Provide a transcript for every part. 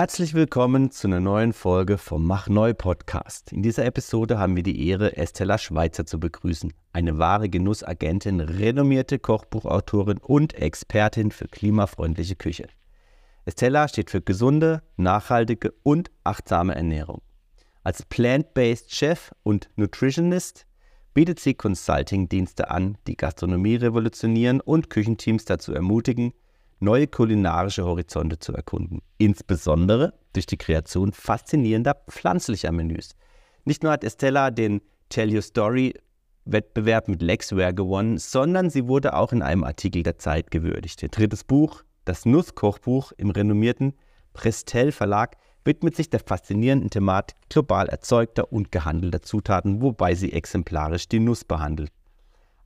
Herzlich willkommen zu einer neuen Folge vom Mach Neu Podcast. In dieser Episode haben wir die Ehre, Estella Schweizer zu begrüßen. Eine wahre Genussagentin, renommierte Kochbuchautorin und Expertin für klimafreundliche Küche. Estella steht für gesunde, nachhaltige und achtsame Ernährung. Als Plant-Based Chef und Nutritionist bietet sie Consulting-Dienste an, die Gastronomie revolutionieren und Küchenteams dazu ermutigen, neue kulinarische Horizonte zu erkunden. Insbesondere durch die Kreation faszinierender pflanzlicher Menüs. Nicht nur hat Estella den Tell Your Story Wettbewerb mit Lexware gewonnen, sondern sie wurde auch in einem Artikel der Zeit gewürdigt. Ihr drittes Buch, das Nusskochbuch im renommierten Prestel Verlag, widmet sich der faszinierenden Thematik global erzeugter und gehandelter Zutaten, wobei sie exemplarisch die Nuss behandelt.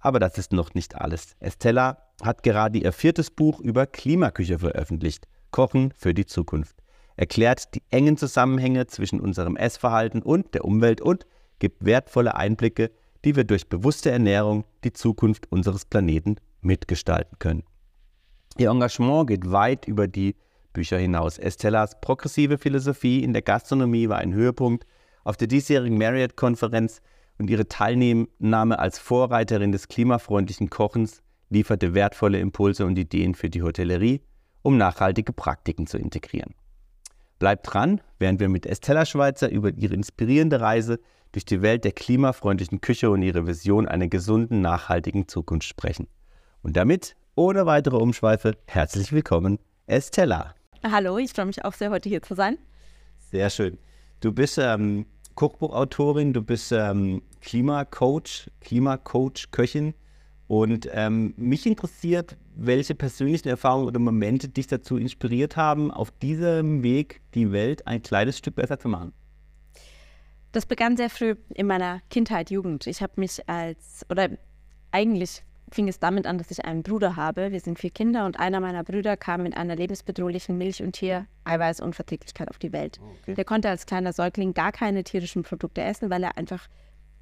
Aber das ist noch nicht alles. Estella hat gerade ihr viertes Buch über Klimaküche veröffentlicht, Kochen für die Zukunft. Erklärt die engen Zusammenhänge zwischen unserem Essverhalten und der Umwelt und gibt wertvolle Einblicke, die wir durch bewusste Ernährung die Zukunft unseres Planeten mitgestalten können. Ihr Engagement geht weit über die Bücher hinaus. Estellas progressive Philosophie in der Gastronomie war ein Höhepunkt auf der diesjährigen Marriott-Konferenz und ihre Teilnahme als Vorreiterin des klimafreundlichen Kochens lieferte wertvolle Impulse und Ideen für die Hotellerie, um nachhaltige Praktiken zu integrieren. Bleibt dran, während wir mit Estella Schweizer über ihre inspirierende Reise durch die Welt der klimafreundlichen Küche und ihre Vision einer gesunden, nachhaltigen Zukunft sprechen. Und damit, ohne weitere Umschweife, herzlich willkommen, Estella. Hallo, ich freue mich auch sehr, heute hier zu sein. Sehr schön. Du bist ähm, Kochbuchautorin, du bist ähm, Klimacoach, Klimacoach, Köchin. Und ähm, mich interessiert, welche persönlichen Erfahrungen oder Momente dich dazu inspiriert haben, auf diesem Weg die Welt ein kleines Stück besser zu machen. Das begann sehr früh in meiner Kindheit, Jugend. Ich habe mich als, oder eigentlich fing es damit an, dass ich einen Bruder habe. Wir sind vier Kinder und einer meiner Brüder kam mit einer lebensbedrohlichen Milch- und Tiereiweißunverträglichkeit auf die Welt. Oh, okay. Der konnte als kleiner Säugling gar keine tierischen Produkte essen, weil er einfach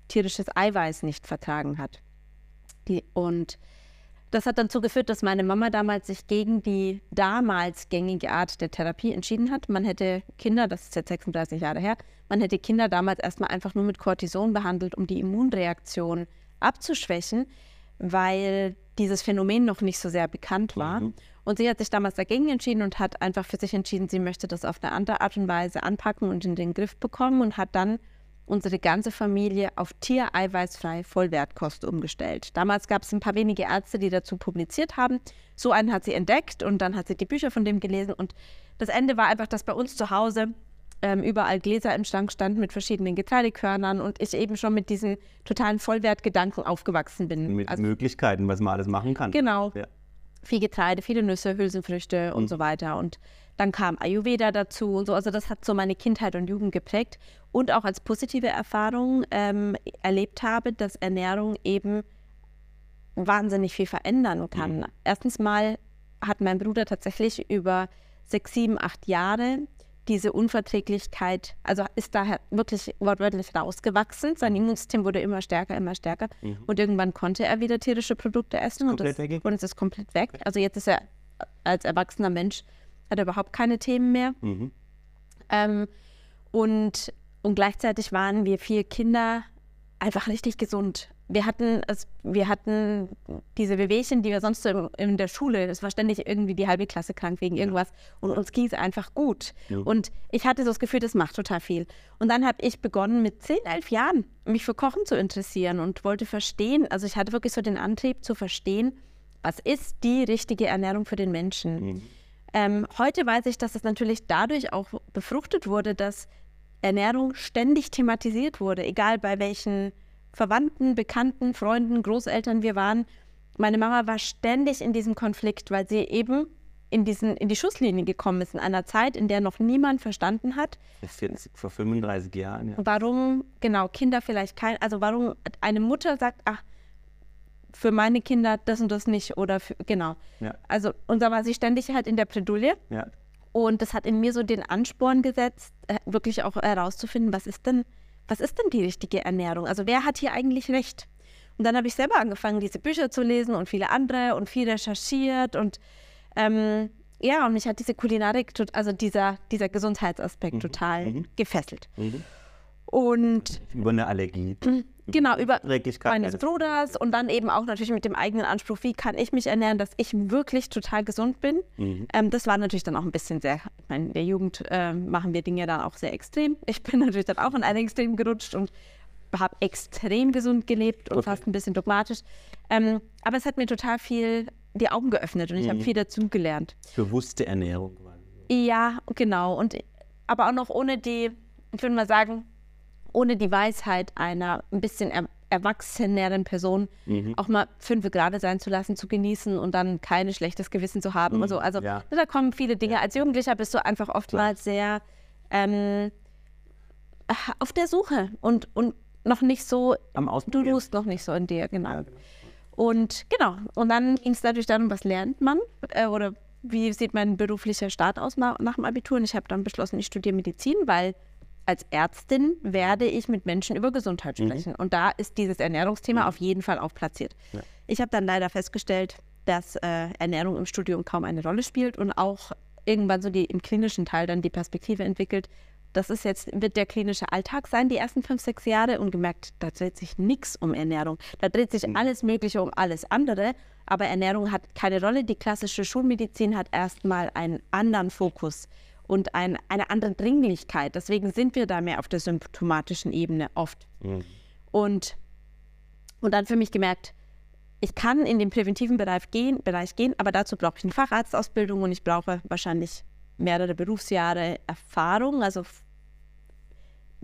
tierisches Eiweiß nicht vertragen hat. Die, und das hat dann dazu geführt, dass meine Mama damals sich gegen die damals gängige Art der Therapie entschieden hat. Man hätte Kinder, das ist jetzt 36 Jahre her, man hätte Kinder damals erstmal einfach nur mit Cortison behandelt, um die Immunreaktion abzuschwächen weil dieses Phänomen noch nicht so sehr bekannt war. Mhm. Und sie hat sich damals dagegen entschieden und hat einfach für sich entschieden, sie möchte das auf eine andere Art und Weise anpacken und in den Griff bekommen und hat dann unsere ganze Familie auf tiereiweißfreie Vollwertkost umgestellt. Damals gab es ein paar wenige Ärzte, die dazu publiziert haben. So einen hat sie entdeckt und dann hat sie die Bücher von dem gelesen. Und das Ende war einfach, dass bei uns zu Hause ähm, überall Gläser im Schrank standen mit verschiedenen Getreidekörnern und ich eben schon mit diesen totalen Vollwertgedanken aufgewachsen bin. Mit also, Möglichkeiten, was man alles machen kann. Genau. Ja. Viel Getreide, viele Nüsse, Hülsenfrüchte mhm. und so weiter. Und dann kam Ayurveda dazu und so. Also das hat so meine Kindheit und Jugend geprägt. Und auch als positive Erfahrung ähm, erlebt habe, dass Ernährung eben wahnsinnig viel verändern kann. Mhm. Erstens mal hat mein Bruder tatsächlich über sechs, sieben, acht Jahre diese Unverträglichkeit, also ist daher wirklich wortwörtlich rausgewachsen. Sein Immunsystem wurde immer stärker, immer stärker. Mhm. Und irgendwann konnte er wieder tierische Produkte essen und, das, und es ist komplett weg. Also jetzt ist er als erwachsener Mensch, hat er überhaupt keine Themen mehr. Mhm. Ähm, und, und gleichzeitig waren wir vier Kinder einfach richtig gesund wir hatten, es, wir hatten diese Wehwehchen, die wir sonst so in, in der Schule, es war ständig irgendwie die halbe Klasse krank wegen irgendwas und uns ging es einfach gut. Ja. Und ich hatte so das Gefühl, das macht total viel. Und dann habe ich begonnen mit 10, 11 Jahren, mich für Kochen zu interessieren und wollte verstehen, also ich hatte wirklich so den Antrieb zu verstehen, was ist die richtige Ernährung für den Menschen. Mhm. Ähm, heute weiß ich, dass es natürlich dadurch auch befruchtet wurde, dass Ernährung ständig thematisiert wurde, egal bei welchen Verwandten, Bekannten, Freunden, Großeltern wir waren. Meine Mama war ständig in diesem Konflikt, weil sie eben in, diesen, in die Schusslinie gekommen ist, in einer Zeit, in der noch niemand verstanden hat. Vor 35 Jahren, ja. Warum, genau, Kinder vielleicht kein, also warum eine Mutter sagt, ach, für meine Kinder das und das nicht oder für, genau. Ja. Also, und da war sie ständig halt in der Bredouille. Ja. Und das hat in mir so den Ansporn gesetzt, äh, wirklich auch herauszufinden, was ist denn, was ist denn die richtige Ernährung? Also wer hat hier eigentlich recht? Und dann habe ich selber angefangen, diese Bücher zu lesen und viele andere und viel recherchiert und ähm, ja, und mich hat diese Kulinarik, also dieser, dieser Gesundheitsaspekt Mhm. total Mhm. gefesselt. Mhm. Und Über eine Allergie. Genau, über meines eines- Bruders und dann eben auch natürlich mit dem eigenen Anspruch, wie kann ich mich ernähren, dass ich wirklich total gesund bin. Mhm. Ähm, das war natürlich dann auch ein bisschen sehr, ich meine, in der Jugend ähm, machen wir Dinge dann auch sehr extrem. Ich bin natürlich dann auch in ein Extrem gerutscht und habe extrem gesund gelebt und Okay. fast ein bisschen dogmatisch. Ähm, aber es hat mir total viel die Augen geöffnet und ich habe Mhm. viel dazu gelernt. Bewusste Ernährung. Ja, genau. Und aber auch noch ohne die, ich würde mal sagen, ohne die Weisheit einer ein bisschen er erwachseneren Person Mhm. auch mal fünf Grade sein zu lassen, zu genießen und dann kein schlechtes Gewissen zu haben. Mhm, Also, also ja. da kommen viele Dinge. Als Jugendlicher bist du einfach oftmals sehr ähm, auf der Suche und, und noch nicht so, Am du Ausprobieren. ruhst noch nicht so in dir, genau. Ja, genau. Und genau, und dann ging es natürlich darum, was lernt man äh, oder wie sieht mein beruflicher Start aus nach, nach dem Abitur. Und ich habe dann beschlossen, ich studiere Medizin, weil als Ärztin werde ich mit Menschen über Gesundheit sprechen. Und da ist dieses Ernährungsthema auf jeden Fall auch platziert. Ja. Ich habe dann leider festgestellt, dass äh, Ernährung im Studium kaum eine Rolle spielt und auch irgendwann so die im klinischen Teil dann die Perspektive entwickelt. Das ist jetzt, wird der klinische Alltag sein, die ersten fünf, sechs Jahre und gemerkt, da dreht sich nichts um Ernährung. Da dreht sich alles Mögliche um alles andere, aber Ernährung hat keine Rolle. Die klassische Schulmedizin hat erstmal einen anderen Fokus und ein, eine andere Dringlichkeit. Deswegen sind wir da mehr auf der symptomatischen Ebene oft. Mhm. Und, und dann für mich gemerkt, ich kann in den präventiven Bereich gehen, Bereich gehen, aber dazu brauche ich eine Facharztausbildung und ich brauche wahrscheinlich mehrere Berufsjahre Erfahrung. Also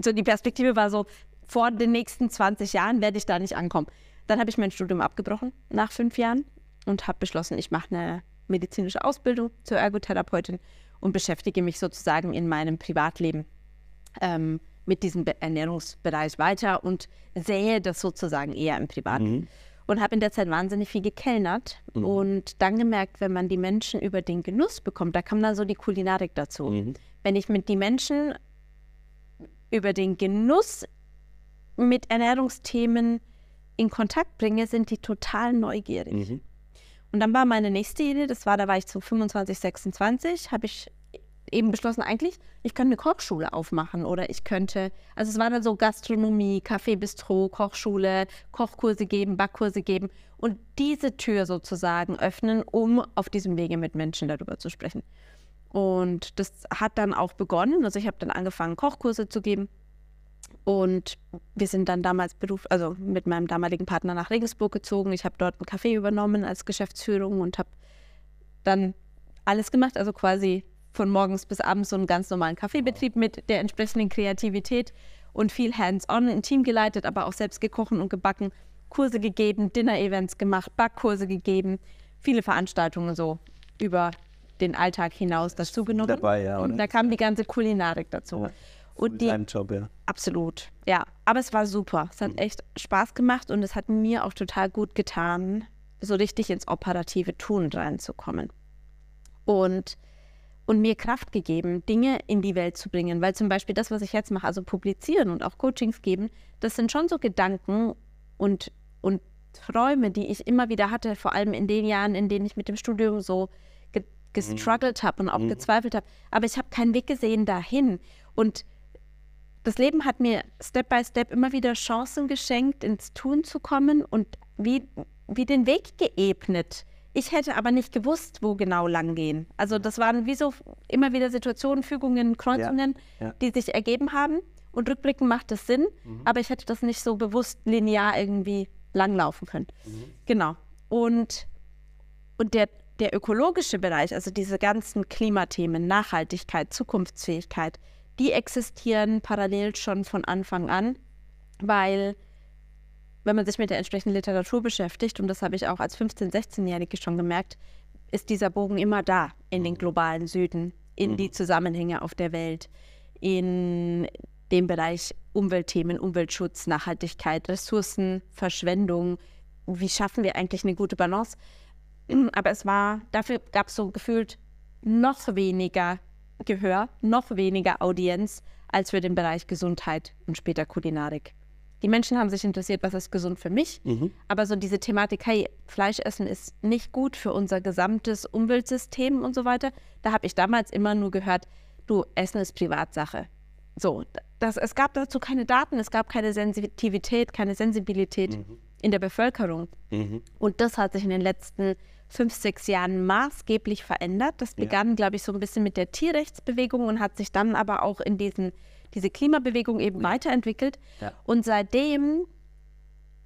so die Perspektive war so, vor den nächsten 20 Jahren werde ich da nicht ankommen. Dann habe ich mein Studium abgebrochen nach fünf Jahren und habe beschlossen, ich mache eine medizinische Ausbildung zur Ergotherapeutin und beschäftige mich sozusagen in meinem Privatleben ähm, mit diesem Be Ernährungsbereich weiter und sähe das sozusagen eher im Privaten. Mhm. Und habe in der Zeit wahnsinnig viel gekellnert und dann gemerkt, wenn man die Menschen über den Genuss bekommt, da kam dann so die Kulinarik dazu. Mhm. Wenn ich mit die Menschen über den Genuss mit Ernährungsthemen in Kontakt bringe, sind die total neugierig. Und dann war meine nächste Idee, das war, da war ich so 25, 26, habe ich eben beschlossen, eigentlich, ich könnte eine Kochschule aufmachen oder ich könnte, also es war dann so Gastronomie, Café, Bistro, Kochschule, Kochkurse geben, Backkurse geben und diese Tür sozusagen öffnen, um auf diesem Wege mit Menschen darüber zu sprechen. Und das hat dann auch begonnen, also ich habe dann angefangen, Kochkurse zu geben und wir sind dann damals Beruf, also mit meinem damaligen Partner nach Regensburg gezogen. Ich habe dort ein Café übernommen als Geschäftsführung und habe dann alles gemacht, also quasi von morgens bis abends so einen ganz normalen Kaffeebetrieb mit der entsprechenden Kreativität und viel hands-on, ein Team geleitet, aber auch selbst gekocht und gebacken, Kurse gegeben, Dinner-Events gemacht, Backkurse gegeben, viele Veranstaltungen so über den Alltag hinaus dazu genommen. Dabei, ja, oder? Da kam die ganze Kulinarik dazu. Ja. Und die, Deinem Job, ja. Absolut, ja. Aber es war super. Es hat echt Spaß gemacht und es hat mir auch total gut getan, so richtig ins operative Tun reinzukommen. Und, und mir Kraft gegeben, Dinge in die Welt zu bringen. Weil zum Beispiel das, was ich jetzt mache, also publizieren und auch Coachings geben, das sind schon so Gedanken und, und Träume, die ich immer wieder hatte, vor allem in den Jahren, in denen ich mit dem Studium so ge gestruggelt habe und auch gezweifelt habe. Aber ich habe keinen Weg gesehen dahin. Und das Leben hat mir Step by Step immer wieder Chancen geschenkt, ins Tun zu kommen und wie, wie den Weg geebnet. Ich hätte aber nicht gewusst, wo genau lang gehen. Also das waren wie so immer wieder Situationen, Fügungen, Kreuzungen, ja. die sich ergeben haben. Und rückblickend macht das Sinn, aber ich hätte das nicht so bewusst linear irgendwie langlaufen können. Genau. Und, und der, der ökologische Bereich, also diese ganzen Klimathemen, Nachhaltigkeit, Zukunftsfähigkeit, die existieren parallel schon von Anfang an, weil wenn man sich mit der entsprechenden Literatur beschäftigt, und das habe ich auch als 15-, 16-Jährige schon gemerkt, ist dieser Bogen immer da in den globalen Süden, in die Zusammenhänge auf der Welt, in dem Bereich Umweltthemen, Umweltschutz, Nachhaltigkeit, Ressourcen, Verschwendung. Wie schaffen wir eigentlich eine gute Balance? Aber es war, dafür gab es so gefühlt noch weniger Gehör, noch weniger Audienz als für den Bereich Gesundheit und später Kulinarik. die Menschen haben sich interessiert, was ist gesund für mich. Mhm. Aber so diese Thematik, hey, Fleisch essen ist nicht gut für unser gesamtes Umweltsystem und so weiter, da habe ich damals immer nur gehört, du, Essen ist Privatsache. So, das, es gab dazu keine Daten, es gab keine Sensitivität, keine Sensibilität Mhm. in der Bevölkerung. Mhm. Und das hat sich in den letzten fünf, sechs Jahren maßgeblich verändert. Das Ja. begann, glaube ich, so ein bisschen mit der Tierrechtsbewegung und hat sich dann aber auch in diesen, diese Klimabewegung eben weiterentwickelt. Ja. Und seitdem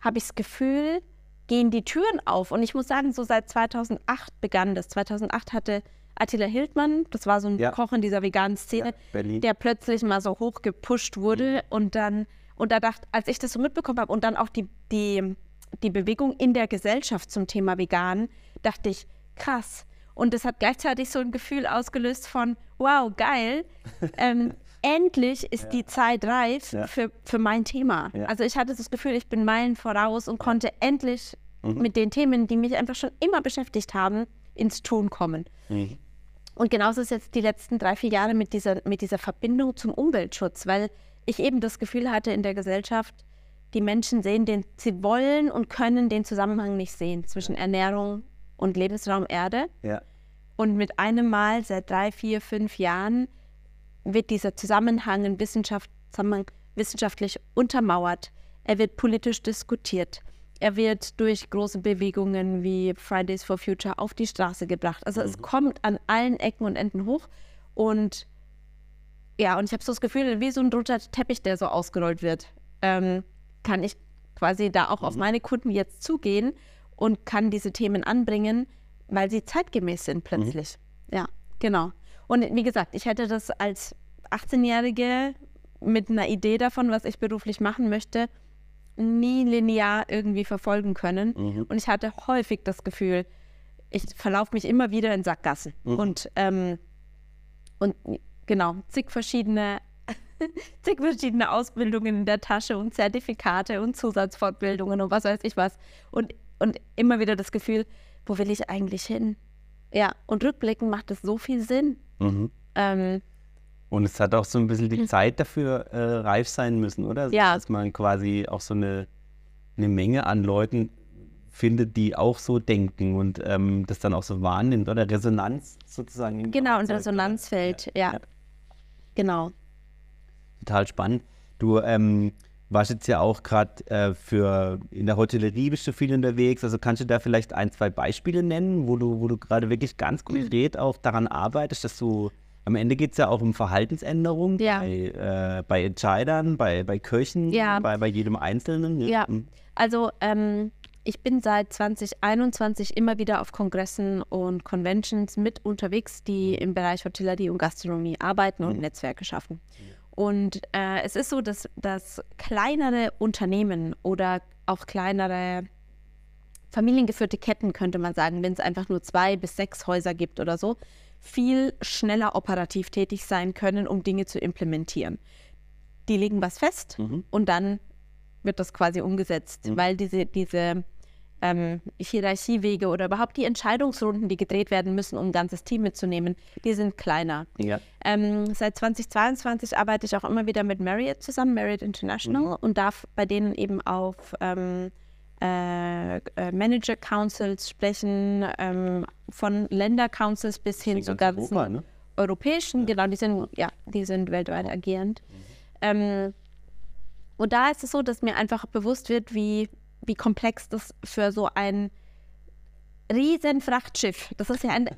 habe ich das Gefühl, gehen die Türen auf. Und ich muss sagen, so seit 2008 begann das. 2008 hatte Attila Hildmann, das war so ein Ja. Koch in dieser veganen Szene, Ja, der plötzlich mal so hoch gepusht wurde Mhm. und dann, und da dachte, als ich das so mitbekommen habe und dann auch die, die, die Bewegung in der Gesellschaft zum Thema vegan, dachte ich, krass. Und das hat gleichzeitig so ein Gefühl ausgelöst von, wow, geil. ähm, endlich ist die Zeit reif Ja. für, für mein Thema. Ja. Also ich hatte das Gefühl, ich bin Meilen voraus und konnte endlich Mhm. mit den Themen, die mich einfach schon immer beschäftigt haben, ins Tun kommen. Mhm. Und genauso ist jetzt die letzten drei, vier Jahre mit dieser, mit dieser Verbindung zum Umweltschutz, weil ich eben das Gefühl hatte in der Gesellschaft, die Menschen sehen den, sie wollen und können den Zusammenhang nicht sehen zwischen Ernährung und Lebensraum Erde. Ja. Und mit einem Mal seit drei, vier, fünf Jahren wird dieser Zusammenhang in Wissenschaft, wissenschaftlich untermauert. Er wird politisch diskutiert. Er wird durch große Bewegungen wie Fridays for Future auf die Straße gebracht. Also es kommt an allen Ecken und Enden hoch. Und ja, und ich habe so das Gefühl, wie so ein roter Teppich, der so ausgerollt wird, ähm, kann ich quasi da auch auf meine Kunden jetzt zugehen und kann diese Themen anbringen, weil sie zeitgemäß sind plötzlich. Ja, genau. Und wie gesagt, ich hätte das als 18-Jährige mit einer Idee davon, was ich beruflich machen möchte, nie linear irgendwie verfolgen können. Mhm. Und ich hatte häufig das Gefühl, ich verlaufe mich immer wieder in Sackgassen. Mhm. Und, ähm, und genau, zig verschiedene, zig verschiedene Ausbildungen in der Tasche und Zertifikate und Zusatzfortbildungen und was weiß ich was. Und, und immer wieder das Gefühl, wo will ich eigentlich hin? Ja, und rückblickend macht es so viel Sinn. Mhm. Ähm, Und es hat auch so ein bisschen die Zeit dafür äh, reif sein müssen, oder? Hm. Ja. Dass man quasi auch so eine, eine Menge an Leuten findet, die auch so denken und ähm, das dann auch so wahrnimmt, oder? Resonanz sozusagen. genau, und? Resonanzfeld, ja. Ja. Genau. Total spannend. Du ähm, warst jetzt ja auch gerade äh, für in der Hotellerie bist du viel unterwegs. Also kannst du da vielleicht ein, zwei Beispiele nennen, wo du, wo du gerade wirklich ganz Mhm. konkret auch daran arbeitest, dass du am Ende geht es ja auch um Verhaltensänderung Ja. bei, äh, bei Entscheidern, bei, bei Kirchen, Ja. bei, bei jedem Einzelnen. ne? Ja, Mhm. also ähm, ich bin seit 2021 immer wieder auf Kongressen und Conventions mit unterwegs, die im Bereich Hotellerie und Gastronomie arbeiten und Netzwerke schaffen. Und äh, es ist so, dass, dass kleinere Unternehmen oder auch kleinere familiengeführte Ketten, könnte man sagen, wenn es einfach nur zwei bis sechs Häuser gibt oder so, viel schneller operativ tätig sein können, um Dinge zu implementieren. Die legen was fest Mhm. und dann wird das quasi umgesetzt, weil diese, diese ähm, Hierarchiewege oder überhaupt die Entscheidungsrunden, die gedreht werden müssen, um ein ganzes Team mitzunehmen, die sind kleiner. Ja. Ähm, seit 2022 arbeite ich auch immer wieder mit Marriott zusammen, Marriott International, und darf bei denen eben auf ähm, äh, äh, Manager Councils sprechen, ähm, von Länder Councils bis hin In zu ganz ganzen Europa, ne? europäischen, genau, die sind, ja, die sind weltweit agierend. Ähm, und da ist es so, dass mir einfach bewusst wird, wie, wie komplex das für so ein riesen Frachtschiff, das ist ja ein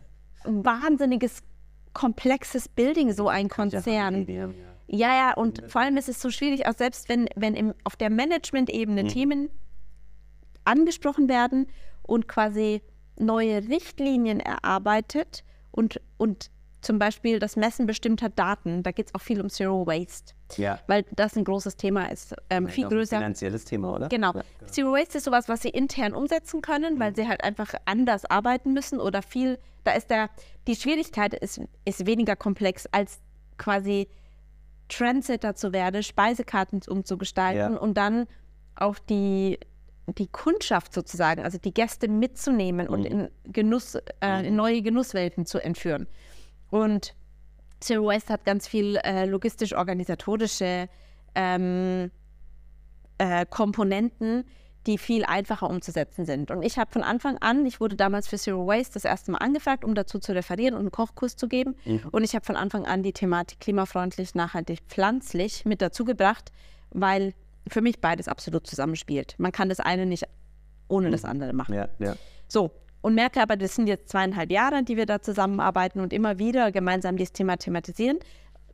wahnsinniges, komplexes Building, so ein Konzern. Ja. Ja, und vor allem ist es so schwierig, auch selbst wenn, wenn im, auf der Management-Ebene Themen angesprochen werden und quasi neue Richtlinien erarbeitet und, und zum Beispiel das Messen bestimmter Daten, da geht es auch viel um Zero Waste, ja. weil das ein großes Thema ist, ähm, viel Auch ein größer. Finanzielles Thema, oder? Genau. Ja, Zero Waste ist sowas, was sie intern umsetzen können, weil sie halt einfach anders arbeiten müssen oder viel, da ist der, die Schwierigkeit ist, ist weniger komplex als quasi Trendsetter zu werden, Speisekarten umzugestalten Ja. und dann auch die, die Kundschaft sozusagen, also die Gäste mitzunehmen und in Genuss, äh, in neue Genusswelten zu entführen. Und Zero Waste hat ganz viel äh, logistisch-organisatorische ähm, äh, Komponenten, die viel einfacher umzusetzen sind. Und ich habe von Anfang an, ich wurde damals für Zero Waste das erste Mal angefragt, um dazu zu referieren und einen Kochkurs zu geben. Mhm. Und ich habe von Anfang an die Thematik klimafreundlich, nachhaltig, pflanzlich mit dazu gebracht, weil für mich beides absolut zusammenspielt. Man kann das eine nicht ohne das mhm. andere machen. Ja, ja. So, und merke aber, das sind jetzt zweieinhalb Jahre, die wir da zusammenarbeiten und immer wieder gemeinsam dieses Thema thematisieren.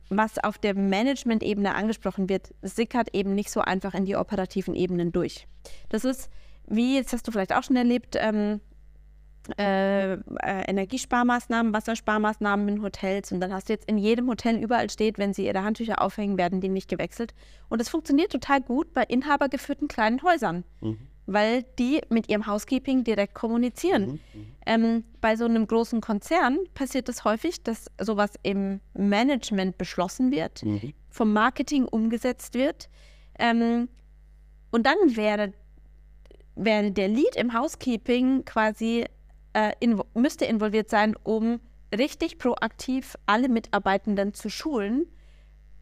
Was auf der Management-Ebene angesprochen wird, sickert eben nicht so einfach in die operativen Ebenen durch. Das ist, wie, jetzt hast du vielleicht auch schon erlebt, ähm, äh, äh, Energiesparmaßnahmen, Wassersparmaßnahmen in Hotels und dann hast du jetzt in jedem Hotel überall steht, wenn sie ihre Handtücher aufhängen, werden die nicht gewechselt. Und das funktioniert total gut bei inhabergeführten kleinen Häusern. Mhm weil die mit ihrem Housekeeping direkt kommunizieren. Mhm, mhm. Ähm, bei so einem großen Konzern passiert es das häufig, dass sowas im Management beschlossen wird, mhm. vom Marketing umgesetzt wird. Ähm, und dann wäre, wäre der Lead im Housekeeping quasi, äh, invo müsste involviert sein, um richtig proaktiv alle Mitarbeitenden zu schulen.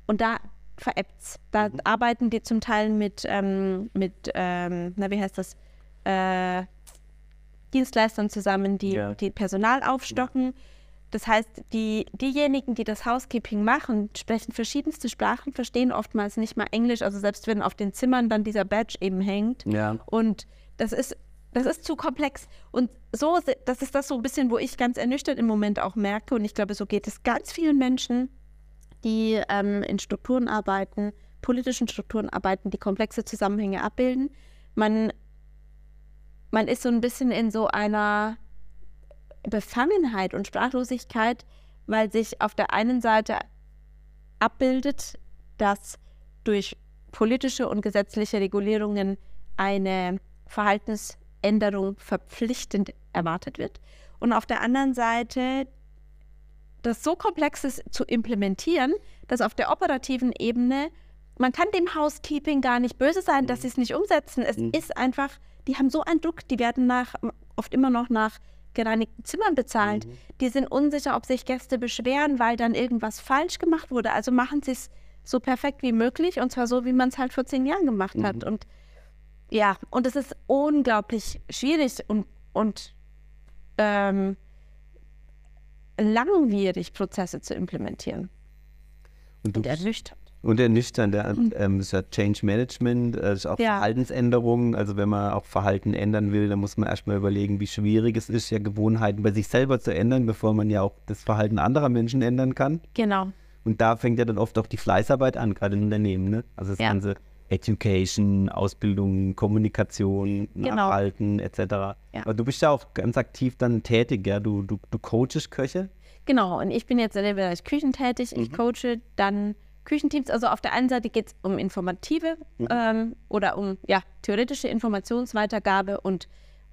Und da veräppt Da mhm. arbeiten die zum Teil mit, ähm, mit ähm, na, wie heißt das, äh, Dienstleistern zusammen, die, ja. die Personal aufstocken. Das heißt, die, diejenigen, die das Housekeeping machen, sprechen verschiedenste Sprachen, verstehen oftmals nicht mal Englisch, also selbst wenn auf den Zimmern dann dieser Badge eben hängt. Ja. Und das ist, das ist zu komplex. Und so, das ist das so ein bisschen, wo ich ganz ernüchtert im Moment auch merke. Und ich glaube, so geht es ganz vielen Menschen, die ähm, in Strukturen arbeiten, politischen Strukturen arbeiten, die komplexe Zusammenhänge abbilden. Man, man ist so ein bisschen in so einer Befangenheit und Sprachlosigkeit, weil sich auf der einen Seite abbildet, dass durch politische und gesetzliche Regulierungen eine Verhaltensänderung verpflichtend erwartet wird. Und auf der anderen Seite das so komplex ist zu implementieren, dass auf der operativen Ebene man kann dem Housekeeping gar nicht böse sein, dass mhm. sie es nicht umsetzen. Es mhm. ist einfach, die haben so einen Druck, die werden nach, oft immer noch nach gereinigten Zimmern bezahlt. Mhm. Die sind unsicher, ob sich Gäste beschweren, weil dann irgendwas falsch gemacht wurde. Also machen sie es so perfekt wie möglich und zwar so, wie man es halt vor zehn Jahren gemacht mhm. hat. Und ja, und es ist unglaublich schwierig und, und ähm, langwierig, Prozesse zu implementieren. Und, und ernüchternd. Und ernüchternd, der, mhm. ähm, ist ja Change Management, äh, ist auch ja. Verhaltensänderungen. Also wenn man auch Verhalten ändern will, dann muss man erstmal überlegen, wie schwierig es ist, ja Gewohnheiten bei sich selber zu ändern, bevor man ja auch das Verhalten anderer Menschen ändern kann. Genau. Und da fängt ja dann oft auch die Fleißarbeit an, gerade in Unternehmen. Ne? Also das ja. ganze Education, Ausbildung, Kommunikation, genau. Nachhalten etc. Ja. Aber du bist ja auch ganz aktiv dann tätig, ja? Du, du, du coachest Köche? Genau, und ich bin jetzt in dem Bereich Küchen tätig. Ich mhm. coache dann Küchenteams. Also auf der einen Seite geht es um informative mhm. ähm, oder um ja, theoretische Informationsweitergabe und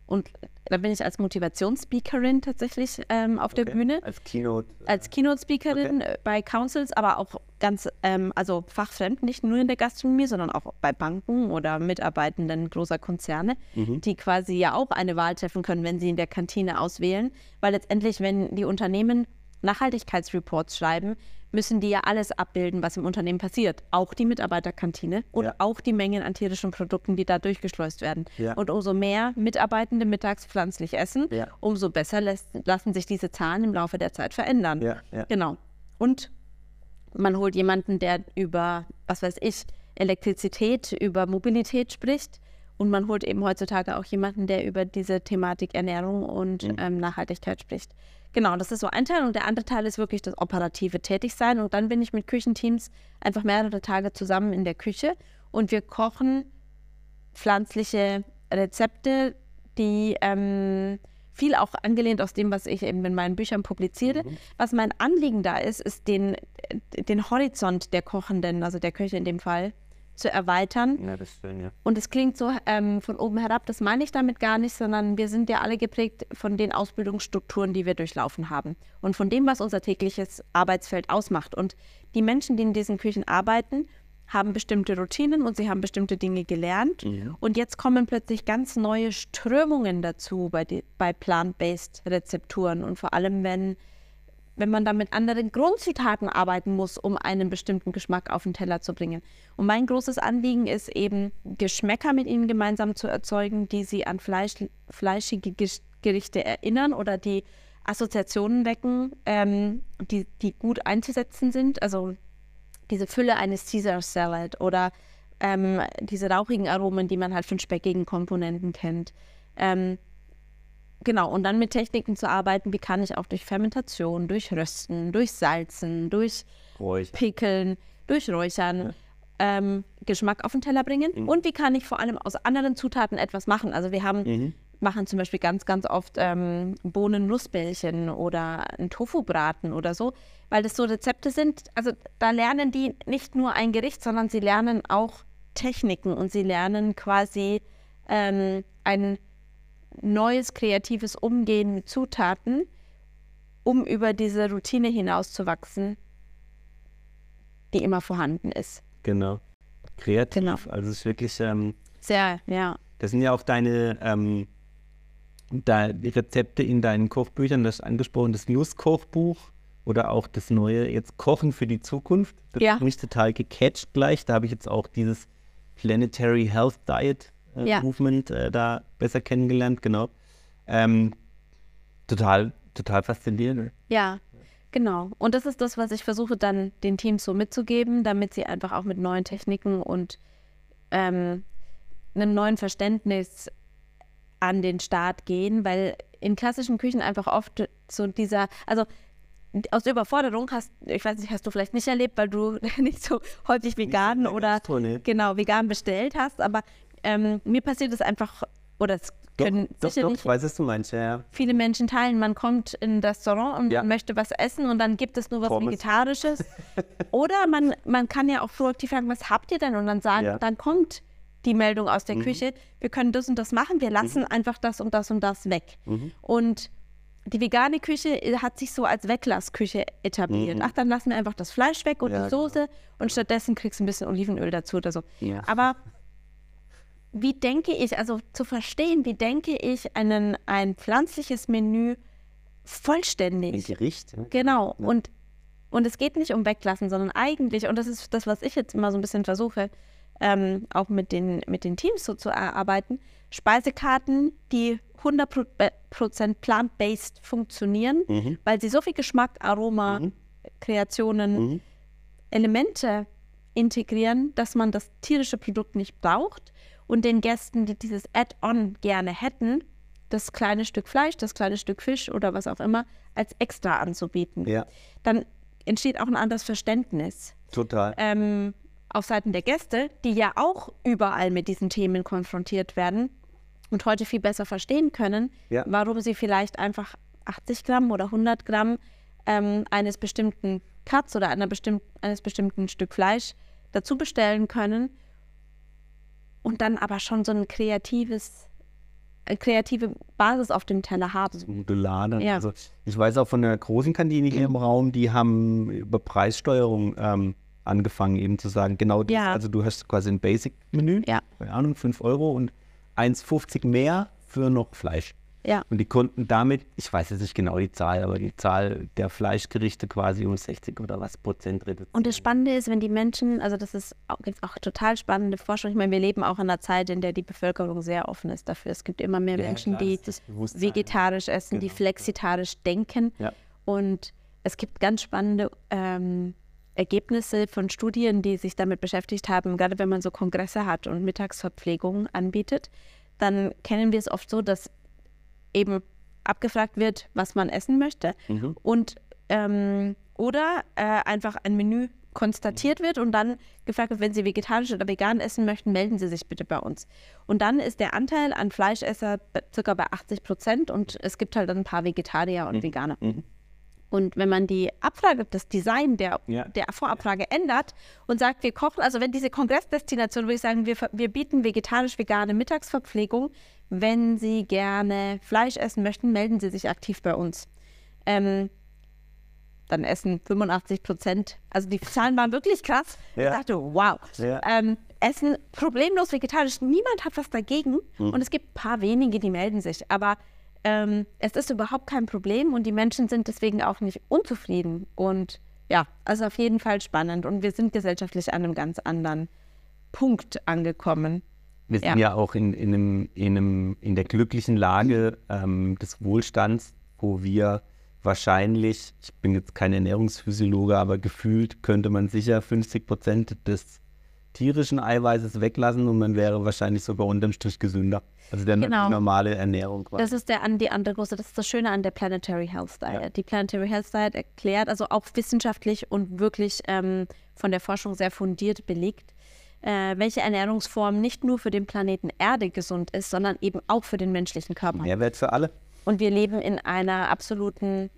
und da bin ich als Motivationsspeakerin tatsächlich ähm, auf okay. der Bühne. Als Keynote. Äh, als Keynote-Speakerin okay. Äh, bei Councils, aber auch ganz, ähm, also fachfremd, nicht nur in der Gastronomie, sondern auch bei Banken oder Mitarbeitenden großer Konzerne, mhm. die quasi ja auch eine Wahl treffen können, wenn sie in der Kantine auswählen. Weil letztendlich, wenn die Unternehmen Nachhaltigkeitsreports schreiben, müssen die ja alles abbilden, was im Unternehmen passiert. Auch die Mitarbeiterkantine und ja. auch die Mengen an tierischen Produkten, die da durchgeschleust werden. Ja. Und umso mehr Mitarbeitende mittags pflanzlich essen, ja. umso besser lässt, lassen sich diese Zahlen im Laufe der Zeit verändern. Genau. Und man holt jemanden, der über, was weiß ich, Elektrizität, über Mobilität spricht. Und man holt eben heutzutage auch jemanden, der über diese Thematik Ernährung und mhm. ähm, Nachhaltigkeit spricht. Genau, das ist so ein Teil. Und der andere Teil ist wirklich das operative Tätigsein. Und dann bin ich mit Küchenteams einfach mehrere Tage zusammen in der Küche und wir kochen pflanzliche Rezepte, die ähm, viel auch angelehnt aus dem, was ich eben in meinen Büchern publiziere. Mhm. Was mein Anliegen da ist, ist den, den Horizont der Kochenden, also der Köche in dem Fall, zu erweitern. Ja, das schön, ja. Und es klingt so ähm, von oben herab, das meine ich damit gar nicht, sondern wir sind ja alle geprägt von den Ausbildungsstrukturen, die wir durchlaufen haben und von dem, was unser tägliches Arbeitsfeld ausmacht. Und die Menschen, die in diesen Küchen arbeiten, haben bestimmte Routinen und sie haben bestimmte Dinge gelernt. Ja. Und jetzt kommen plötzlich ganz neue Strömungen dazu bei, bei Plant-Based Rezepturen und vor allem, wenn wenn man dann mit anderen Grundzutaten arbeiten muss, um einen bestimmten Geschmack auf den Teller zu bringen. Und mein großes Anliegen ist eben, Geschmäcker mit ihnen gemeinsam zu erzeugen, die sie an Fleisch, fleischige Gerichte erinnern oder die Assoziationen wecken, ähm, die, die gut einzusetzen sind. Also diese Fülle eines Caesar Salad oder ähm, diese rauchigen Aromen, die man halt von speckigen Komponenten kennt. Ähm, genau, und dann mit Techniken zu arbeiten, wie kann ich auch durch Fermentation, durch Rösten, durch Salzen, durch Räuchern. Pickeln, durch Räuchern ja. ähm, Geschmack auf den Teller bringen. Mhm. Und wie kann ich vor allem aus anderen Zutaten etwas machen? Also wir haben mhm machen zum Beispiel ganz, ganz oft ähm, Bohnen-Nussbällchen oder ein Tofu-Braten oder so, weil das so Rezepte sind. Also da lernen die nicht nur ein Gericht, sondern sie lernen auch Techniken und sie lernen quasi ähm, ein neues kreatives Umgehen mit Zutaten, um über diese Routine hinauszuwachsen, die immer vorhanden ist. Genau. Kreativ. Genau. Also es ist wirklich ähm, sehr, ja. Das sind ja auch deine ähm, da die Rezepte in deinen Kochbüchern, das angesprochen, das News-Kochbuch oder auch das neue jetzt Kochen für die Zukunft. Das ja. hat mich total gecatcht gleich. Da habe ich jetzt auch dieses Planetary Health Diet ja. Movement äh, da besser kennengelernt, genau. Ähm, total, total faszinierend. Ja, genau. Und das ist das, was ich versuche dann den Teams so mitzugeben, damit sie einfach auch mit neuen Techniken und ähm, einem neuen Verständnis an den Start gehen, weil in klassischen Küchen einfach oft so dieser, also aus der Überforderung hast, ich weiß nicht, hast du vielleicht nicht erlebt, weil du nicht so häufig vegan oder genau vegan bestellt hast, aber ähm, mir passiert es einfach, oder es können doch, sicher doch, nicht weiß, was du meinst, ja, viele Menschen teilen. Man kommt in ein Restaurant und ja. möchte was essen und dann gibt es nur was Pommes. Vegetarisches. oder man, man kann ja auch proaktiv fragen, was habt ihr denn? Und dann sagen, ja. dann kommt die Meldung aus der mhm. Küche, wir können das und das machen, wir lassen mhm. einfach das und das und das weg. Mhm. Und die vegane Küche äh, hat sich so als Weglassküche etabliert. Mhm. Ach, dann lassen wir einfach das Fleisch weg und ja, die Soße genau. und stattdessen kriegst du ein bisschen Olivenöl dazu oder so. Aber wie denke ich, also zu verstehen, wie denke ich einen, ein pflanzliches Menü vollständig? Ein Gericht. Ja. Genau. Und, und es geht nicht um Weglassen, sondern eigentlich, und das ist das, was ich jetzt immer so ein bisschen versuche, ähm, auch mit den, mit den Teams so zu erarbeiten, Speisekarten, die 100% plant-based funktionieren, mhm. weil sie so viel Geschmack, Aroma, mhm. Kreationen, mhm. Elemente integrieren, dass man das tierische Produkt nicht braucht und den Gästen, die dieses Add-on gerne hätten, das kleine Stück Fleisch, das kleine Stück Fisch oder was auch immer als extra anzubieten. Ja. Dann entsteht auch ein anderes Verständnis. Total. Ähm, auf Seiten der Gäste, die ja auch überall mit diesen Themen konfrontiert werden und heute viel besser verstehen können, ja. warum sie vielleicht einfach 80 Gramm oder 100 Gramm ähm, eines bestimmten Cuts oder einer bestimm eines bestimmten Stück Fleisch dazu bestellen können und dann aber schon so ein kreatives eine kreative Basis auf dem Teller haben. Modular. Ja. Also ich weiß auch von der großen Kantine hier im Raum, die haben über Preissteuerung ähm, angefangen eben zu sagen, genau das, ja. also du hast quasi ein Basic-Menü, ja. keine Ahnung, 5 Euro und 1,50 mehr für noch Fleisch. Ja. Und die konnten damit, ich weiß jetzt nicht genau die Zahl, aber die Zahl der Fleischgerichte quasi um 60 oder was Prozent reduzieren. Und das Spannende ist, wenn die Menschen, also das ist auch, gibt auch total spannende Forschung. Ich meine, wir leben auch in einer Zeit, in der die Bevölkerung sehr offen ist dafür. Es gibt immer mehr ja, Menschen, klar, die vegetarisch essen, genau. die flexitarisch denken. Ja. Und es gibt ganz spannende ähm, Ergebnisse von Studien, die sich damit beschäftigt haben, gerade wenn man so Kongresse hat und Mittagsverpflegung anbietet, dann kennen wir es oft so, dass eben abgefragt wird, was man essen möchte mhm. und ähm, oder äh, einfach ein Menü konstatiert wird und dann gefragt wird, wenn Sie vegetarisch oder vegan essen möchten, melden Sie sich bitte bei uns. Und dann ist der Anteil an Fleischesser circa bei 80 Prozent und es gibt halt dann ein paar Vegetarier und mhm. Veganer. Mhm. Und wenn man die Abfrage, das Design der, ja. der Vorabfrage ändert und sagt, wir kochen, also wenn diese Kongressdestination, würde ich sagen, wir, wir bieten vegetarisch-vegane Mittagsverpflegung. Wenn Sie gerne Fleisch essen möchten, melden Sie sich aktiv bei uns. Ähm, dann essen 85 Prozent, also die Zahlen waren wirklich krass. Ja. Ich dachte, wow. Ja. Ähm, essen problemlos vegetarisch, niemand hat was dagegen. Mhm. Und es gibt ein paar wenige, die melden sich. Aber ähm, es ist überhaupt kein Problem und die Menschen sind deswegen auch nicht unzufrieden. Und ja, also auf jeden Fall spannend und wir sind gesellschaftlich an einem ganz anderen Punkt angekommen. Wir sind ja, ja auch in, in, einem, in, einem, in der glücklichen Lage ähm, des Wohlstands, wo wir wahrscheinlich, ich bin jetzt kein Ernährungsphysiologe, aber gefühlt könnte man sicher 50 Prozent des tierischen Eiweißes weglassen und man wäre wahrscheinlich sogar unterm Strich gesünder. Also der genau. normale Ernährung. Quasi. Das ist der, die andere große, das ist das Schöne an der Planetary Health Diet. Ja. Die Planetary Health Diet erklärt, also auch wissenschaftlich und wirklich ähm, von der Forschung sehr fundiert belegt, äh, welche Ernährungsform nicht nur für den Planeten Erde gesund ist, sondern eben auch für den menschlichen Körper. Mehrwert für alle. Und wir leben in einer absoluten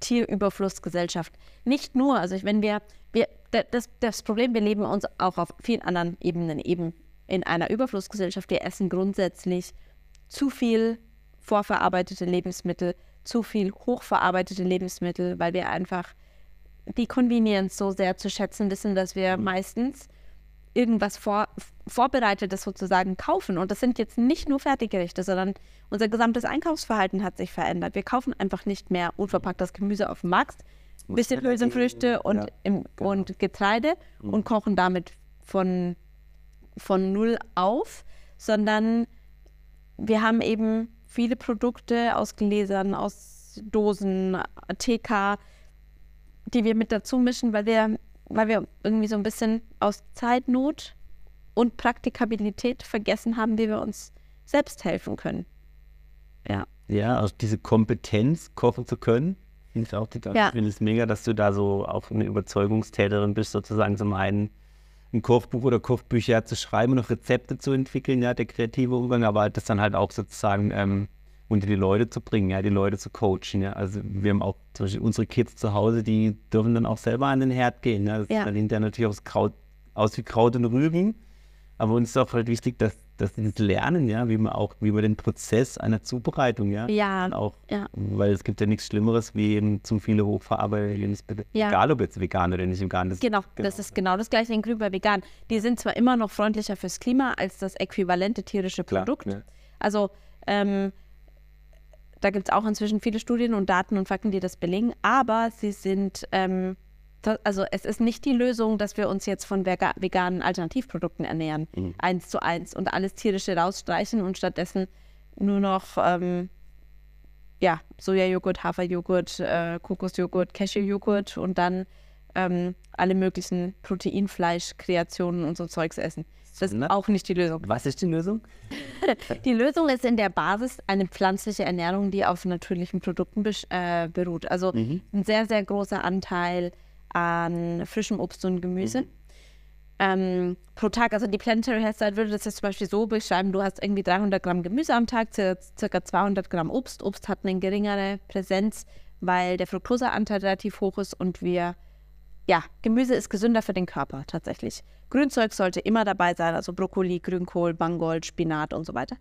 Tierüberflussgesellschaft. Nicht nur, also wenn wir, wir das, das Problem, wir leben uns auch auf vielen anderen Ebenen eben in einer Überflussgesellschaft. Wir essen grundsätzlich zu viel vorverarbeitete Lebensmittel, zu viel hochverarbeitete Lebensmittel, weil wir einfach die Convenience so sehr zu schätzen wissen, dass wir mhm. meistens irgendwas vor, Vorbereitetes sozusagen kaufen. Und das sind jetzt nicht nur Fertiggerichte, sondern unser gesamtes Einkaufsverhalten hat sich verändert. Wir kaufen einfach nicht mehr unverpacktes Gemüse auf dem Markt, ein bisschen Hülsenfrüchte und, ja, im, genau. und Getreide mhm. und kochen damit von, von null auf, sondern wir haben eben viele Produkte aus Gläsern, aus Dosen, TK, die wir mit dazu mischen, weil wir weil wir irgendwie so ein bisschen aus Zeitnot und Praktikabilität vergessen haben, wie wir uns selbst helfen können. Ja. Ja, also diese Kompetenz, kochen zu können, finde ich auch total. Ja. Ich finde es mega, dass du da so auch eine Überzeugungstäterin bist, sozusagen zum einen ein Kochbuch oder Kochbücher zu schreiben und noch Rezepte zu entwickeln, ja, der kreative Umgang, aber das dann halt auch sozusagen ähm, unter die Leute zu bringen, ja, die Leute zu coachen. Ja. Also wir haben auch zum Beispiel unsere Kids zu Hause, die dürfen dann auch selber an den Herd gehen. Ja. Das ja. dann hinterher natürlich aus, Kraut, aus wie Kraut und Rüben. Aber uns ist auch halt wichtig, dass, dass sie das lernen, ja, wie man auch, wie man den Prozess einer Zubereitung, ja, ja, auch, ja. weil es gibt ja nichts Schlimmeres wie eben zu viele hochverarbeitete Lebensmittel. Ja. Egal ob jetzt vegan oder nicht vegan. Das genau, genau, das ist genau das gleiche in Grün bei vegan. Die sind zwar immer noch freundlicher fürs Klima als das äquivalente tierische Produkt. Klar. Also ähm, da gibt es auch inzwischen viele Studien und Daten und Fakten, die das belegen, aber sie sind, ähm, also es ist nicht die Lösung, dass wir uns jetzt von veganen Alternativprodukten ernähren, mhm. eins zu eins und alles tierische rausstreichen und stattdessen nur noch ähm, ja, Sojajoghurt, Haferjoghurt, äh, Kokosjoghurt, Cashewjoghurt und dann ähm, alle möglichen Proteinfleischkreationen und so Zeugs essen. Das ist auch nicht die Lösung. Was ist die Lösung? die Lösung ist in der Basis eine pflanzliche Ernährung, die auf natürlichen Produkten äh, beruht. Also mhm. ein sehr, sehr großer Anteil an frischem Obst und Gemüse. Mhm. Ähm, pro Tag, also die Planetary Health Diet würde das jetzt zum Beispiel so beschreiben, du hast irgendwie 300 Gramm Gemüse am Tag, circa 200 Gramm Obst. Obst hat eine geringere Präsenz, weil der Fructoseanteil relativ hoch ist und wir ja, Gemüse ist gesünder für den Körper tatsächlich. Grünzeug sollte immer dabei sein, also Brokkoli, Grünkohl, Bangold, Spinat und so weiter.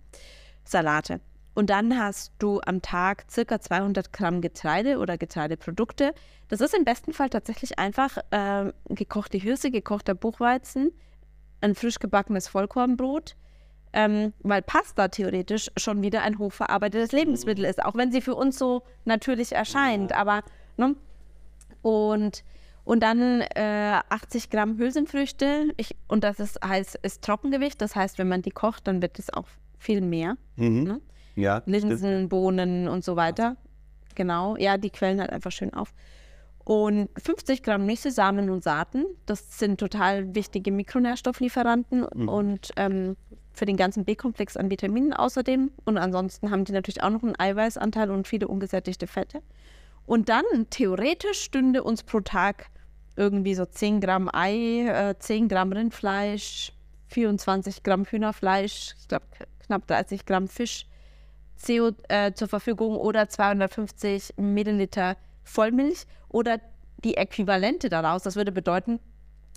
Salate. Und dann hast du am Tag circa 200 Gramm Getreide oder Getreideprodukte. Das ist im besten Fall tatsächlich einfach äh, gekochte Hirse, gekochter Buchweizen, ein frisch gebackenes Vollkornbrot, ähm, weil Pasta theoretisch schon wieder ein hochverarbeitetes Lebensmittel ist, auch wenn sie für uns so natürlich erscheint. Aber, ne? Und und dann äh, 80 Gramm Hülsenfrüchte. Ich, und das ist, heißt, ist Trockengewicht. Das heißt, wenn man die kocht, dann wird es auch viel mehr. Mhm. Ne? Ja. Linsen, Bohnen und so weiter. Genau. Ja, die quellen halt einfach schön auf. Und 50 Gramm Nüsse, Samen und Saaten. Das sind total wichtige Mikronährstofflieferanten mhm. und ähm, für den ganzen B-Komplex an Vitaminen außerdem. Und ansonsten haben die natürlich auch noch einen Eiweißanteil und viele ungesättigte Fette. Und dann theoretisch stünde uns pro Tag irgendwie so 10 Gramm Ei, äh, 10 Gramm Rindfleisch, 24 Gramm Hühnerfleisch, ich glaube knapp 30 Gramm Fisch CO, äh, zur Verfügung oder 250 Milliliter Vollmilch oder die Äquivalente daraus. Das würde bedeuten,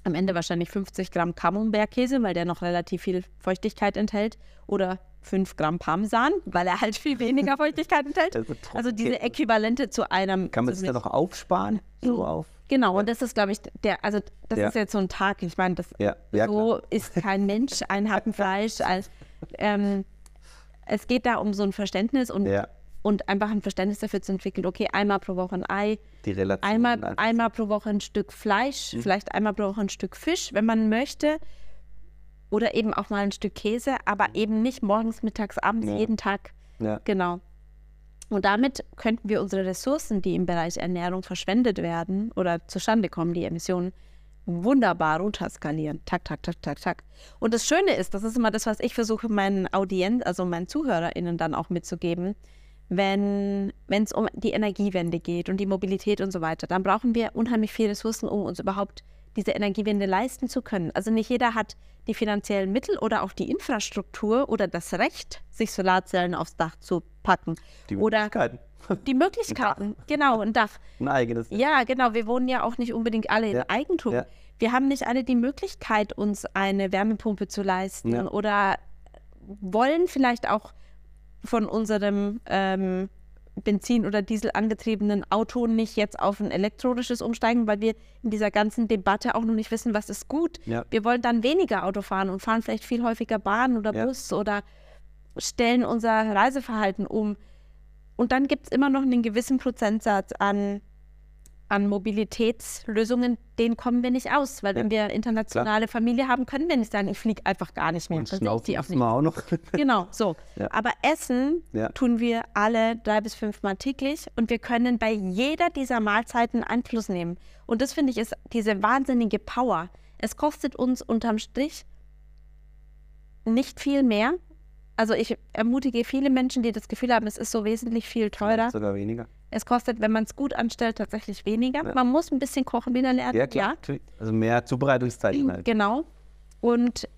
am Ende wahrscheinlich 50 Gramm Camembert-Käse, weil der noch relativ viel Feuchtigkeit enthält, oder 5 Gramm Parmesan, weil er halt viel weniger Feuchtigkeit enthält. Also diese Äquivalente zu einem. Kann man das dann noch aufsparen? So auf? Genau, ja. und das ist, glaube ich, der, also das ja. ist jetzt so ein Tag. Ich meine, das ja. so ist kein Mensch ein Happen Fleisch. Als, ähm, es geht da um so ein Verständnis und und einfach ein Verständnis dafür zu entwickeln, okay, einmal pro Woche ein Ei, Die Relation. einmal, einfach. einmal pro Woche ein Stück Fleisch, Mhm. vielleicht einmal pro Woche ein Stück Fisch, wenn man möchte. Oder eben auch mal ein Stück Käse, aber eben nicht morgens, mittags, abends, Ja. jeden Tag. Ja. Genau. Und damit könnten wir unsere Ressourcen, die im Bereich Ernährung verschwendet werden oder zustande kommen, die Emissionen, wunderbar runterskalieren. Tak, tak, tak, tak, tak. Und das Schöne ist, das ist immer das, was ich versuche, meinen Audienz, also meinen ZuhörerInnen dann auch mitzugeben, wenn es um die Energiewende geht und die Mobilität und so weiter, dann brauchen wir unheimlich viele Ressourcen, um uns überhaupt diese Energiewende leisten zu können. Also nicht jeder hat die finanziellen Mittel oder auch die Infrastruktur oder das Recht, sich Solarzellen aufs Dach zu packen. Die oder Möglichkeiten. die Möglichkeiten, genau, ein Dach. Ein eigenes. Ja, genau, wir wohnen ja auch nicht unbedingt alle in Ja, Eigentum. ja. Wir haben nicht alle die Möglichkeit, uns eine Wärmepumpe zu leisten Ja. oder wollen vielleicht auch von unserem ähm, Benzin- oder Diesel angetriebenen Auto nicht jetzt auf ein elektronisches umsteigen, weil wir in dieser ganzen Debatte auch noch nicht wissen, was ist gut. Ja. Wir wollen dann weniger Auto fahren und fahren vielleicht viel häufiger Bahn oder Ja. Bus oder stellen unser Reiseverhalten um. Und dann gibt es immer noch einen gewissen Prozentsatz an, an Mobilitätslösungen, denen kommen wir nicht aus. Weil wenn wir internationale Familie haben, können wir nicht sagen, ich fliege einfach gar nicht mehr. Und Schnaufen die auch nicht. auch noch. Genau, so. Ja. Aber Essen Ja. tun wir alle drei bis fünfmal täglich und wir können bei jeder dieser Mahlzeiten Einfluss nehmen. Und das finde ich ist diese wahnsinnige Power. Es kostet uns unterm Strich nicht viel mehr. Also ich ermutige viele Menschen, die das Gefühl haben, es ist so wesentlich viel teurer. Sogar weniger. Es kostet, wenn man es gut anstellt, tatsächlich weniger. Ja. Man muss ein bisschen kochen wieder lernen. Ja, klar. natürlich. Also mehr Zubereitungszeiten halt. Genau. Und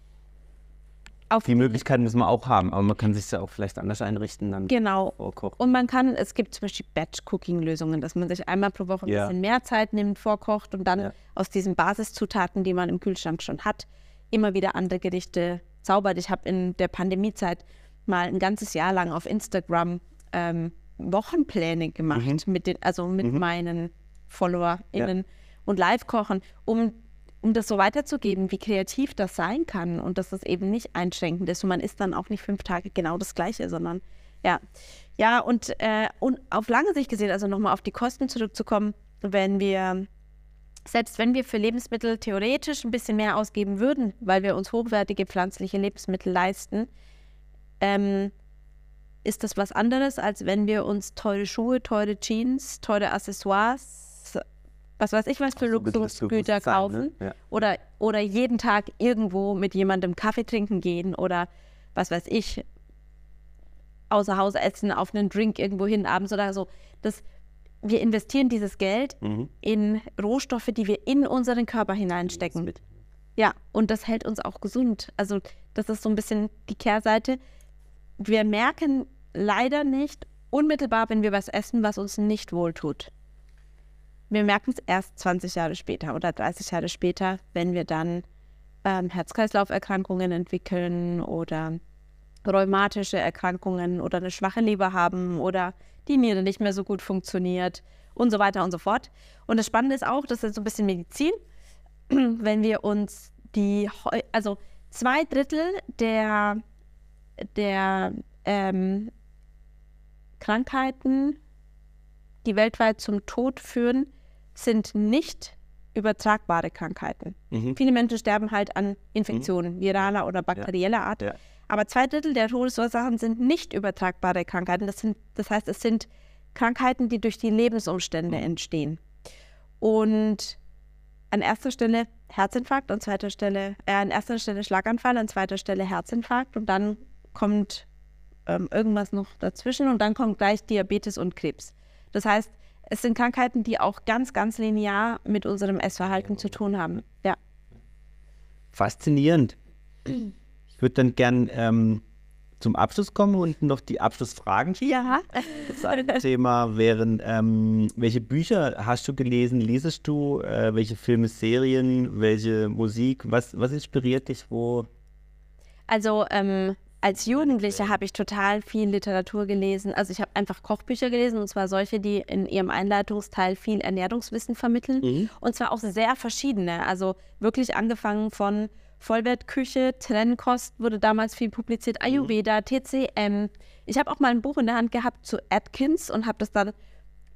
auf Die Möglichkeiten müssen wir auch haben, aber man kann sich ja auch vielleicht anders einrichten, dann Genau. vorkochen. Und man kann, es gibt zum Beispiel Batch-Cooking-Lösungen, dass man sich einmal pro Woche ein Ja. bisschen mehr Zeit nimmt, vorkocht und dann Ja. aus diesen Basiszutaten, die man im Kühlschrank schon hat, immer wieder andere Gerichte zaubert. Ich habe in der Pandemiezeit mal ein ganzes Jahr lang auf Instagram ähm, Wochenpläne gemacht, mit den, also mit meinen FollowerInnen und Live-Kochen, um, um das so weiterzugeben, wie kreativ das sein kann und dass das eben nicht einschränkend ist. Und man isst dann auch nicht fünf Tage genau das Gleiche, sondern ja. Ja, und, äh, und auf lange Sicht gesehen, also nochmal auf die Kosten zurückzukommen, wenn wir, selbst wenn wir für Lebensmittel theoretisch ein bisschen mehr ausgeben würden, weil wir uns hochwertige pflanzliche Lebensmittel leisten, ähm, ist das was anderes, als wenn wir uns teure Schuhe, teure Jeans, teure Accessoires, was weiß ich was für Luxusgüter Bewusstsein, kaufen ne? Ja. oder, oder jeden Tag irgendwo mit jemandem Kaffee trinken gehen oder was weiß ich, außer Haus essen, auf einen Drink irgendwo hin abends oder so. Das, wir investieren dieses Geld Mhm. in Rohstoffe, die wir in unseren Körper hineinstecken. Ja, und das hält uns auch gesund. Also das ist so ein bisschen die Kehrseite. Wir merken leider nicht unmittelbar, wenn wir was essen, was uns nicht wohltut. Wir merken es erst 20 Jahre später oder 30 Jahre später, wenn wir dann ähm, Herz-Kreislauf-Erkrankungen entwickeln oder rheumatische Erkrankungen oder eine schwache Leber haben oder die Niere nicht mehr so gut funktioniert und so weiter und so fort. Und das Spannende ist auch, das ist so ein bisschen Medizin, wenn wir uns die, also zwei Drittel der, der ähm, Krankheiten, die weltweit zum Tod führen, sind nicht übertragbare Krankheiten. Mhm. Viele Menschen sterben halt an Infektionen, viraler oder bakterieller Art. Ja. Aber zwei Drittel der Todesursachen sind nicht übertragbare Krankheiten. Das, sind, das heißt, es sind Krankheiten, die durch die Lebensumstände entstehen. Und an erster Stelle Herzinfarkt, an zweiter Stelle, äh, an erster Stelle Schlaganfall, an zweiter Stelle Herzinfarkt und dann kommt ähm, irgendwas noch dazwischen und dann kommt gleich Diabetes und Krebs. Das heißt, es sind Krankheiten, die auch ganz, ganz linear mit unserem Essverhalten zu tun haben. Ja. Faszinierend. Ich würde dann gern ähm, zum Abschluss kommen und noch die Abschlussfragen stellen. Ja. Das eine Thema wären, ähm, welche Bücher hast du gelesen, lesest du, äh, welche Filme, Serien, welche Musik, was, was inspiriert dich, wo? Also ähm, als Jugendliche habe ich total viel Literatur gelesen. Also ich habe einfach Kochbücher gelesen und zwar solche, die in ihrem Einleitungsteil viel Ernährungswissen vermitteln. Und zwar auch sehr verschiedene. Also wirklich angefangen von Vollwertküche, Trennkost wurde damals viel publiziert, Ayurveda, TCM. Ich habe auch mal ein Buch in der Hand gehabt zu Atkins und habe das dann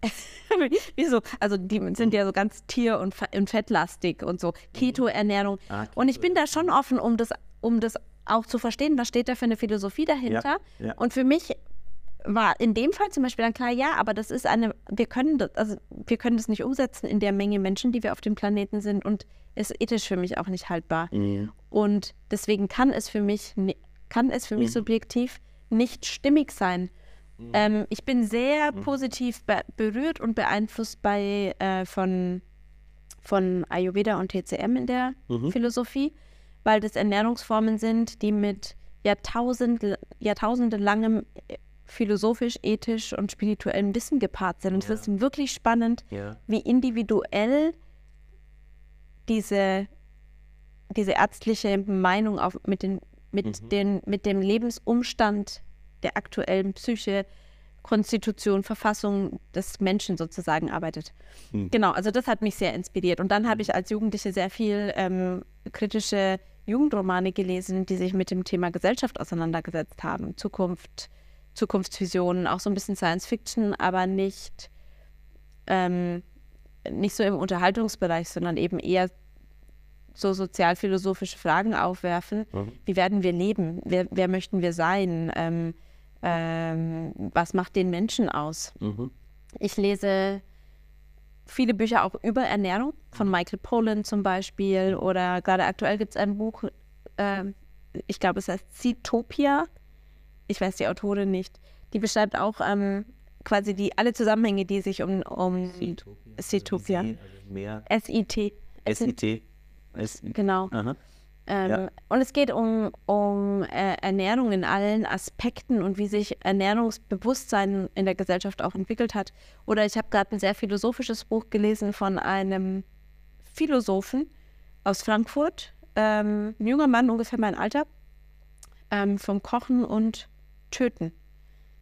Wieso? Also die sind ja so ganz tier- und, und fettlastig und so. Keto-Ernährung. Ah, und ich bin da schon offen, um das, um das auch zu verstehen, was steht da für eine Philosophie dahinter. Ja, ja. Und für mich war in dem Fall zum Beispiel dann klar, ja, aber das ist eine, wir können das, also wir können das nicht umsetzen in der Menge Menschen, die wir auf dem Planeten sind und ist ethisch für mich auch nicht haltbar. Mhm. Und deswegen kann es für mich, kann es für mich mhm. subjektiv nicht stimmig sein. Mhm. Ähm, ich bin sehr mhm. positiv be berührt und beeinflusst bei, äh, von, von Ayurveda und TCM in der. Philosophie, weil das Ernährungsformen sind, die mit Jahrtausend, jahrtausendelangem äh, philosophisch, ethisch und spirituellem Wissen gepaart sind. Und ja. es ist wirklich spannend, ja. wie individuell diese, diese ärztliche Meinung auf, mit, den, mit, mhm. den, mit dem Lebensumstand der aktuellen Psyche, Konstitution, Verfassung des Menschen sozusagen arbeitet. Mhm. Genau, also das hat mich sehr inspiriert. Und dann habe ich als Jugendliche sehr viel ähm, kritische Jugendromane gelesen, die sich mit dem Thema Gesellschaft auseinandergesetzt haben. Zukunft, Zukunftsvisionen, auch so ein bisschen Science Fiction, aber nicht, ähm, nicht so im Unterhaltungsbereich, sondern eben eher so sozialphilosophische Fragen aufwerfen. Mhm. Wie werden wir leben? Wer, wer möchten wir sein? Ähm, ähm, was macht den Menschen aus? Mhm. Ich lese viele Bücher auch über Ernährung, von Michael Pollan zum Beispiel. Oder gerade aktuell gibt es ein Buch, äh, ich glaube, es heißt Zitopia. Ich weiß die Autorin nicht. Die beschreibt auch ähm, quasi die alle Zusammenhänge, die sich um, um Cetopia. S-I-T. S-I-T. Genau. Ähm, ja. Und es geht um, um äh, Ernährung in allen Aspekten und wie sich Ernährungsbewusstsein in der Gesellschaft auch entwickelt hat. Oder ich habe gerade ein sehr philosophisches Buch gelesen von einem Philosophen aus Frankfurt, ähm, ein junger Mann, ungefähr mein Alter, ähm, vom Kochen und Töten,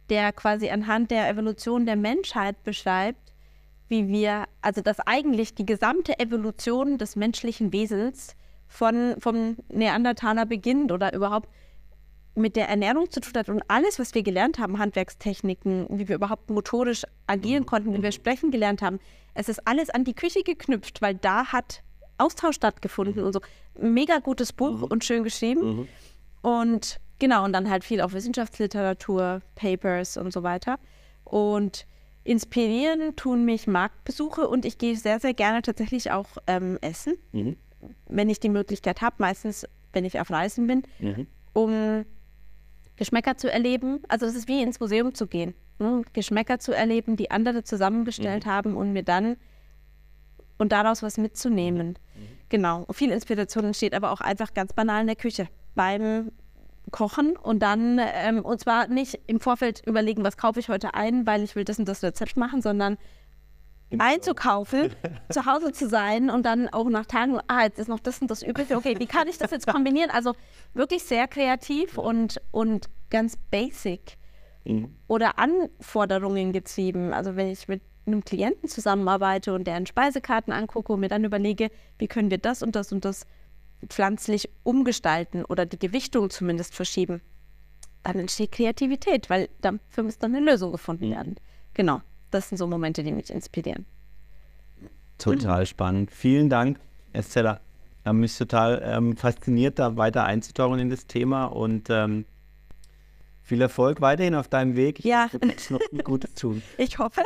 der quasi anhand der Evolution der Menschheit beschreibt, wie wir, also dass eigentlich die gesamte Evolution des menschlichen Wesens von, vom Neandertaler beginnt oder überhaupt mit der Ernährung zu tun hat und alles, was wir gelernt haben, Handwerkstechniken, wie wir überhaupt motorisch agieren konnten, wie wir sprechen gelernt haben, es ist alles an die Küche geknüpft, weil da hat Austausch stattgefunden und so. Mega gutes Buch mhm. und schön geschrieben. Mhm. Und genau, und dann halt viel auf Wissenschaftsliteratur, Papers und so weiter. Und inspirieren tun mich Marktbesuche und ich gehe sehr, sehr gerne tatsächlich auch ähm, essen. Mhm wenn ich die Möglichkeit habe, meistens, wenn ich auf Reisen bin, mhm. um Geschmäcker zu erleben. Also das ist wie ins Museum zu gehen. Ne? Geschmäcker zu erleben, die andere zusammengestellt mhm. haben und mir dann und daraus was mitzunehmen. Mhm. Genau. Und viel Inspiration entsteht aber auch einfach ganz banal in der Küche. Beim Kochen und dann, ähm, und zwar nicht im Vorfeld überlegen, was kaufe ich heute ein, weil ich will das und das Rezept machen, sondern einzukaufen, zu Hause zu sein und dann auch nach Tagen, ah, jetzt ist noch das und das übrig. Okay, wie kann ich das jetzt kombinieren? Also wirklich sehr kreativ und, und ganz basic. Mhm. Oder Anforderungen getrieben. Also wenn ich mit einem Klienten zusammenarbeite und deren Speisekarten angucke und mir dann überlege, wie können wir das und das und das pflanzlich umgestalten oder die Gewichtung zumindest verschieben, dann entsteht Kreativität, weil dafür muss dann eine Lösung gefunden mhm. werden. Genau das sind so Momente, die mich inspirieren. Total spannend. Vielen Dank, Estella. Habe mich total ähm, fasziniert, da weiter einzutauchen in das Thema und ähm, viel Erfolg weiterhin auf deinem Weg. Ich ja. Noch Gutes tun. Ich hoffe.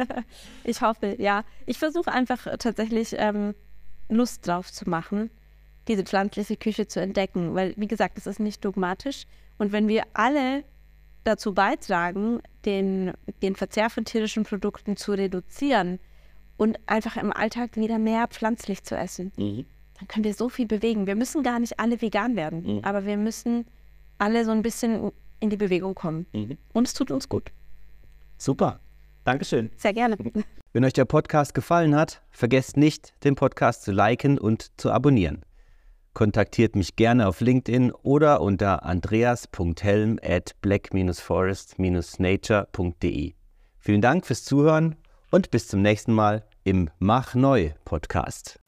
ich hoffe, ja. Ich versuche einfach tatsächlich ähm, Lust drauf zu machen, diese pflanzliche Küche zu entdecken, weil, wie gesagt, es ist nicht dogmatisch. Und wenn wir alle dazu beitragen, den, den Verzehr von tierischen Produkten zu reduzieren und einfach im Alltag wieder mehr pflanzlich zu essen. Mhm. Dann können wir so viel bewegen. Wir müssen gar nicht alle vegan werden, mhm. aber wir müssen alle so ein bisschen in die Bewegung kommen. Mhm. Und es tut uns gut. Super. Dankeschön. Sehr gerne. Wenn euch der Podcast gefallen hat, vergesst nicht, den Podcast zu liken und zu abonnieren. Kontaktiert mich gerne auf LinkedIn oder unter andreas.helm at black-forest-nature.de. Vielen Dank fürs Zuhören und bis zum nächsten Mal im Mach Neu Podcast.